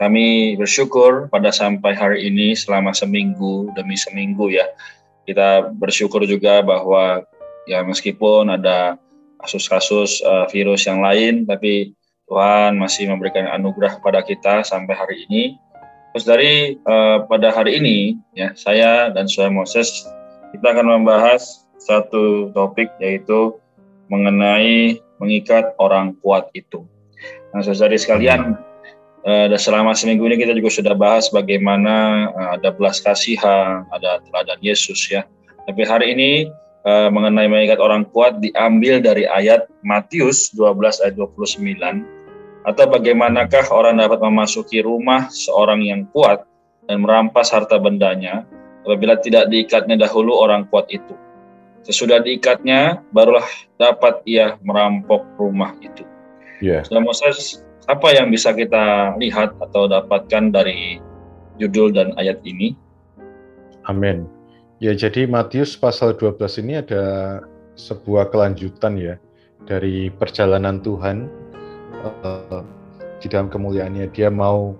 kami bersyukur pada sampai hari ini selama seminggu demi seminggu ya. Kita bersyukur juga bahwa ya meskipun ada kasus-kasus uh, virus yang lain, tapi Tuhan masih memberikan anugerah kepada kita sampai hari ini. Terus dari uh, pada hari ini ya saya dan Saudara Moses kita akan membahas satu topik yaitu mengenai mengikat orang kuat itu. Nah, saudari sekalian, Uh, dan selama seminggu ini kita juga sudah bahas bagaimana uh, ada belas kasihan, ada teladan Yesus ya. Tapi hari ini uh, mengenai mengikat orang kuat diambil dari ayat Matius 12 ayat 29 atau bagaimanakah orang dapat memasuki rumah seorang yang kuat dan merampas harta bendanya apabila tidak diikatnya dahulu orang kuat itu. Sesudah diikatnya barulah dapat ia merampok rumah itu. Yeah. Sudah Moses apa yang bisa kita lihat atau dapatkan dari judul dan ayat ini? Amin. Ya, jadi Matius pasal 12 ini ada sebuah kelanjutan ya dari perjalanan Tuhan uh, di dalam kemuliaannya. Dia mau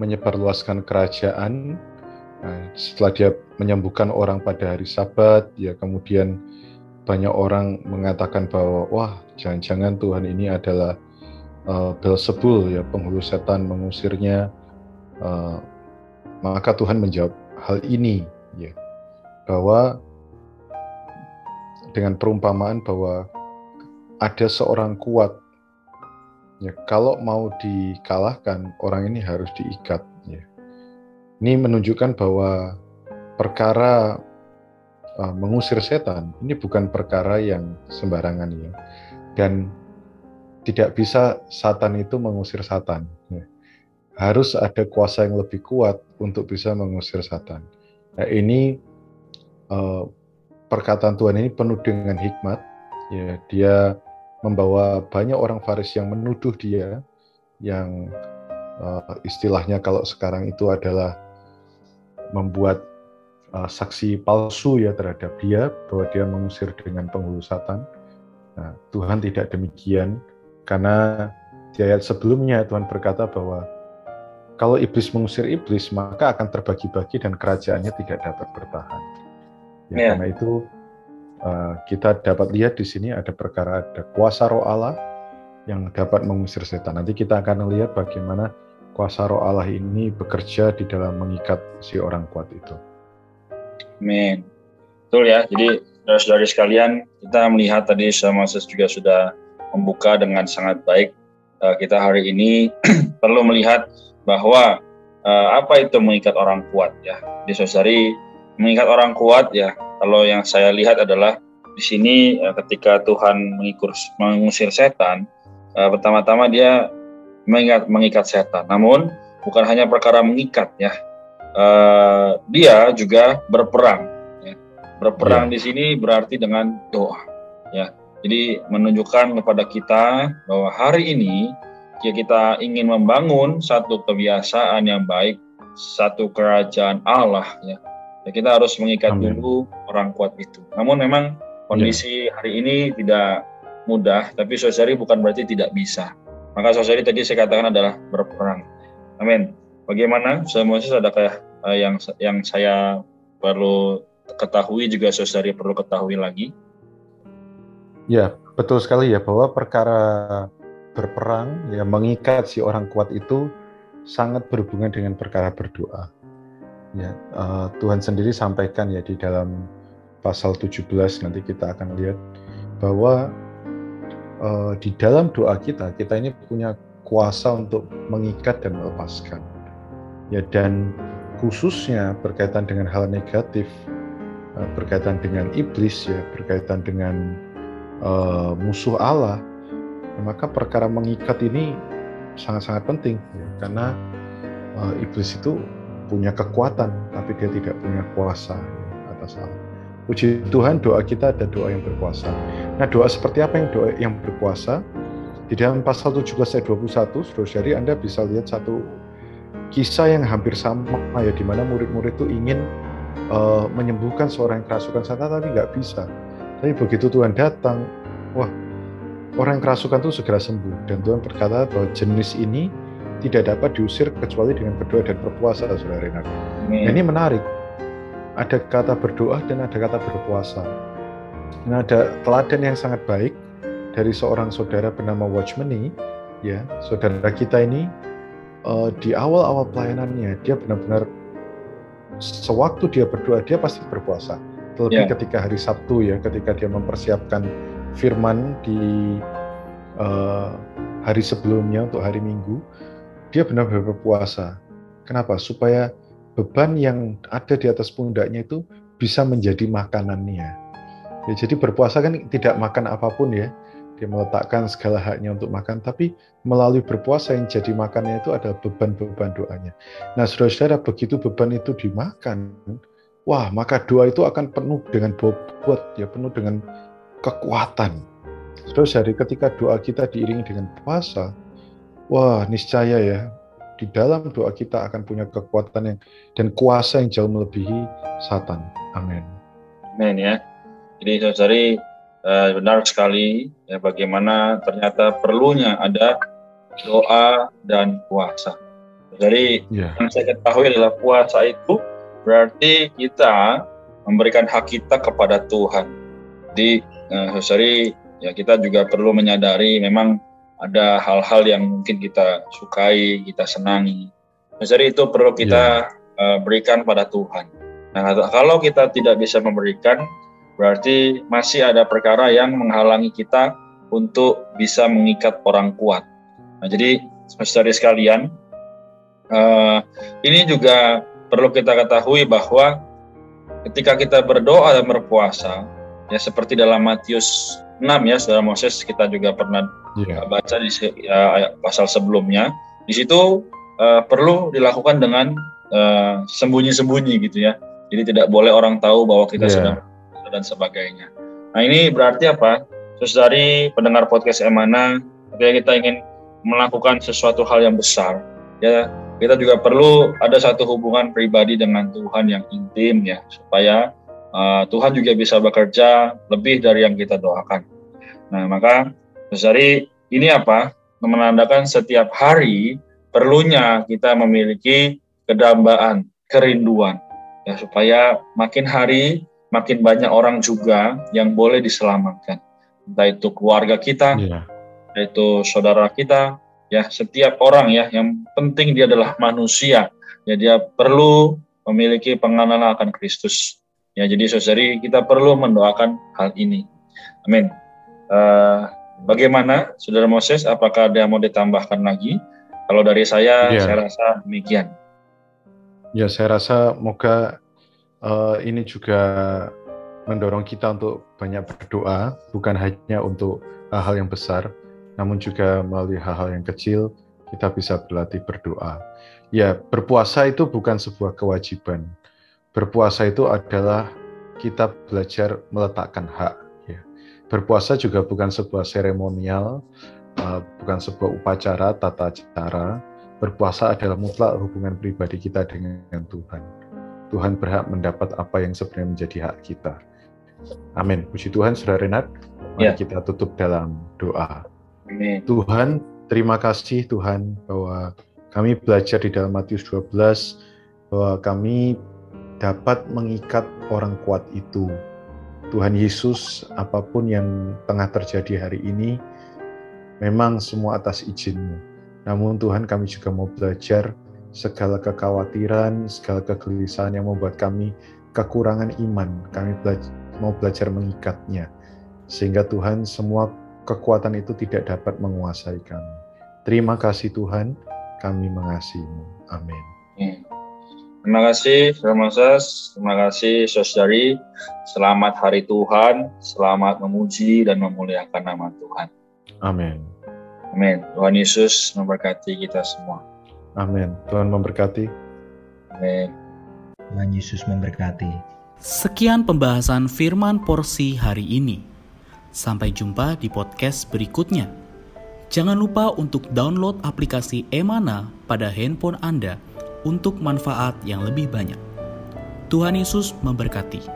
menyebarluaskan kerajaan nah, setelah dia menyembuhkan orang pada hari Sabat, ya kemudian banyak orang mengatakan bahwa wah jangan-jangan Tuhan ini adalah uh, Belzebul ya penghulu setan mengusirnya. Uh, maka Tuhan menjawab hal ini ya bahwa dengan perumpamaan bahwa ada seorang kuat ya kalau mau dikalahkan orang ini harus diikat ya. Ini menunjukkan bahwa perkara uh, mengusir setan ini bukan perkara yang sembarangan ya. Dan tidak bisa Satan itu mengusir Satan. Ya. Harus ada kuasa yang lebih kuat untuk bisa mengusir Satan. Nah, ini uh, perkataan Tuhan ini penuh dengan hikmat. Ya, dia membawa banyak orang Farisi yang menuduh dia, yang uh, istilahnya kalau sekarang itu adalah membuat uh, saksi palsu ya terhadap dia bahwa dia mengusir dengan penghulu Satan. Nah, Tuhan tidak demikian. Karena di ayat sebelumnya Tuhan berkata bahwa kalau iblis mengusir iblis, maka akan terbagi-bagi dan kerajaannya tidak dapat bertahan. Ya, yeah. Karena itu uh, kita dapat lihat di sini ada perkara ada kuasa roh Allah yang dapat mengusir setan. Nanti kita akan melihat bagaimana kuasa roh Allah ini bekerja di dalam mengikat si orang kuat itu. Amin. Betul ya. Jadi saudara-saudari sekalian, kita melihat tadi sama juga sudah membuka dengan sangat baik. Uh, kita hari ini perlu melihat bahwa uh, apa itu mengikat orang kuat ya. Di sosari mengikat orang kuat ya. Kalau yang saya lihat adalah di sini uh, ketika Tuhan mengikur, mengusir setan, uh, pertama-tama dia mengikat, mengikat setan. Namun bukan hanya perkara mengikat ya. Uh, dia juga berperang. Ya. Berperang ya. di sini berarti dengan doa. Ya, jadi menunjukkan kepada kita bahwa hari ini ya kita ingin membangun satu kebiasaan yang baik, satu kerajaan Allah ya. ya kita harus mengikat Amin. dulu orang kuat itu. Namun memang kondisi ya. hari ini tidak mudah, tapi saudari bukan berarti tidak bisa. Maka saudari tadi saya katakan adalah berperang. Amin. Bagaimana? Semua ada kayak uh, yang yang saya perlu ketahui juga saudari perlu ketahui lagi Ya, betul sekali ya bahwa perkara berperang ya mengikat si orang kuat itu sangat berhubungan dengan perkara berdoa. Ya, uh, Tuhan sendiri sampaikan ya di dalam pasal 17 nanti kita akan lihat bahwa uh, di dalam doa kita kita ini punya kuasa untuk mengikat dan melepaskan. Ya dan khususnya berkaitan dengan hal negatif uh, berkaitan dengan iblis ya, berkaitan dengan uh, musuh Allah, maka perkara mengikat ini sangat-sangat penting ya, karena uh, iblis itu punya kekuatan, tapi dia tidak punya kuasa ya, atas hal. Puji Tuhan, doa kita ada doa yang berkuasa. Nah, doa seperti apa yang doa yang berkuasa? Di dalam pasal 17 ayat 21, saudara Anda bisa lihat satu kisah yang hampir sama ya, di mana murid-murid itu ingin uh, menyembuhkan seorang yang kerasukan setan tapi nggak bisa. Tapi begitu Tuhan datang, wah orang yang kerasukan itu segera sembuh dan Tuhan berkata bahwa jenis ini tidak dapat diusir kecuali dengan berdoa dan berpuasa, saudara Renat. Nah, ini menarik. Ada kata berdoa dan ada kata berpuasa. Nah, ada teladan yang sangat baik dari seorang saudara bernama Watchmeni, ya, saudara kita ini uh, di awal-awal pelayanannya dia benar-benar sewaktu dia berdoa dia pasti berpuasa. Terlebih yeah. ketika hari Sabtu ya, ketika dia mempersiapkan firman di uh, hari sebelumnya untuk hari Minggu, dia benar-benar berpuasa. Kenapa? Supaya beban yang ada di atas pundaknya itu bisa menjadi makanannya. Ya, jadi berpuasa kan tidak makan apa pun ya, dia meletakkan segala haknya untuk makan, tapi melalui berpuasa yang jadi makannya itu adalah beban-beban doanya. Nah, saudara-saudara, begitu beban itu dimakan, wah, maka doa itu akan penuh dengan bobot, ya penuh dengan kekuatan. Saudara-saudara, ketika doa kita diiringi dengan puasa, wah, niscaya ya, di dalam doa kita akan punya kekuatan yang dan kuasa yang jauh melebihi Satan. Amin. Amin ya. Jadi saudari uh, benar sekali ya bagaimana ternyata perlunya ada doa dan puasa. Jadi yeah. yang saya ketahui adalah puasa itu berarti kita memberikan hak kita kepada Tuhan. Di uh, sorry ya kita juga perlu menyadari memang ada hal-hal yang mungkin kita sukai, kita senangi. Jadi itu perlu kita yeah. uh, berikan pada Tuhan. Nah, kalau kita tidak bisa memberikan, Berarti masih ada perkara yang menghalangi kita untuk bisa mengikat orang kuat. Nah, jadi saudara sekalian, uh, ini juga perlu kita ketahui bahwa ketika kita berdoa dan berpuasa, ya seperti dalam Matius 6 ya, saudara Moses kita juga pernah yeah. baca di ya, pasal sebelumnya. Di situ uh, perlu dilakukan dengan eh, sembunyi-sembunyi uh, gitu ya. Jadi tidak boleh orang tahu bahwa kita yeah. sedang dan sebagainya. Nah ini berarti apa? Terus dari pendengar podcast Emana, ketika kita ingin melakukan sesuatu hal yang besar, ya kita juga perlu ada satu hubungan pribadi dengan Tuhan yang intim ya, supaya uh, Tuhan juga bisa bekerja lebih dari yang kita doakan. Nah maka terus dari ini apa? Menandakan setiap hari perlunya kita memiliki kedambaan, kerinduan, ya supaya makin hari makin banyak orang juga yang boleh diselamatkan. Entah itu keluarga kita, yeah. entah itu saudara kita, ya setiap orang ya yang penting dia adalah manusia. Ya dia perlu memiliki pengenalan akan Kristus. Ya jadi saudari kita perlu mendoakan hal ini. Amin. Uh, bagaimana saudara Moses? Apakah ada yang mau ditambahkan lagi? Kalau dari saya, yeah. saya rasa demikian. Ya, saya rasa moga uh, ini juga mendorong kita untuk banyak berdoa, bukan hanya untuk hal-hal yang besar, namun juga melalui hal-hal yang kecil kita bisa berlatih berdoa. Ya, berpuasa itu bukan sebuah kewajiban. Berpuasa itu adalah kita belajar meletakkan hak. Ya. Berpuasa juga bukan sebuah seremonial, uh, bukan sebuah upacara, tata cara. Berpuasa adalah mutlak hubungan pribadi kita dengan Tuhan Tuhan berhak mendapat apa yang sebenarnya menjadi hak kita. Amin. Puji Tuhan, Saudara Renat. Mari ya. kita tutup dalam doa. Amin. Tuhan, terima kasih Tuhan bahwa kami belajar di dalam Matius 12 bahwa kami dapat mengikat orang kuat itu. Tuhan Yesus, apa pun yang tengah terjadi hari ini, memang semua atas izinmu. Namun Tuhan kami juga mau belajar segala kekhawatiran, segala kegelisahan yang membuat kami kekurangan iman. Kami belajar, mau belajar mengikatnya. Sehingga Tuhan semua kekuatan itu tidak dapat menguasai kami. Terima kasih Tuhan, kami mengasihimu. Amin. Terima kasih, Saudara Terima kasih, Saudari. Selamat Hari Tuhan. Selamat memuji dan memuliakan nama Tuhan. Amin. Amin. Tuhan Yesus memberkati kita semua. Amin. Tuhan memberkati. Amin. Tuhan Yesus memberkati. Sekian pembahasan firman porsi hari ini. Sampai jumpa di podcast berikutnya. Jangan lupa untuk download aplikasi Emana pada handphone Anda untuk manfaat yang lebih banyak. Tuhan Yesus memberkati.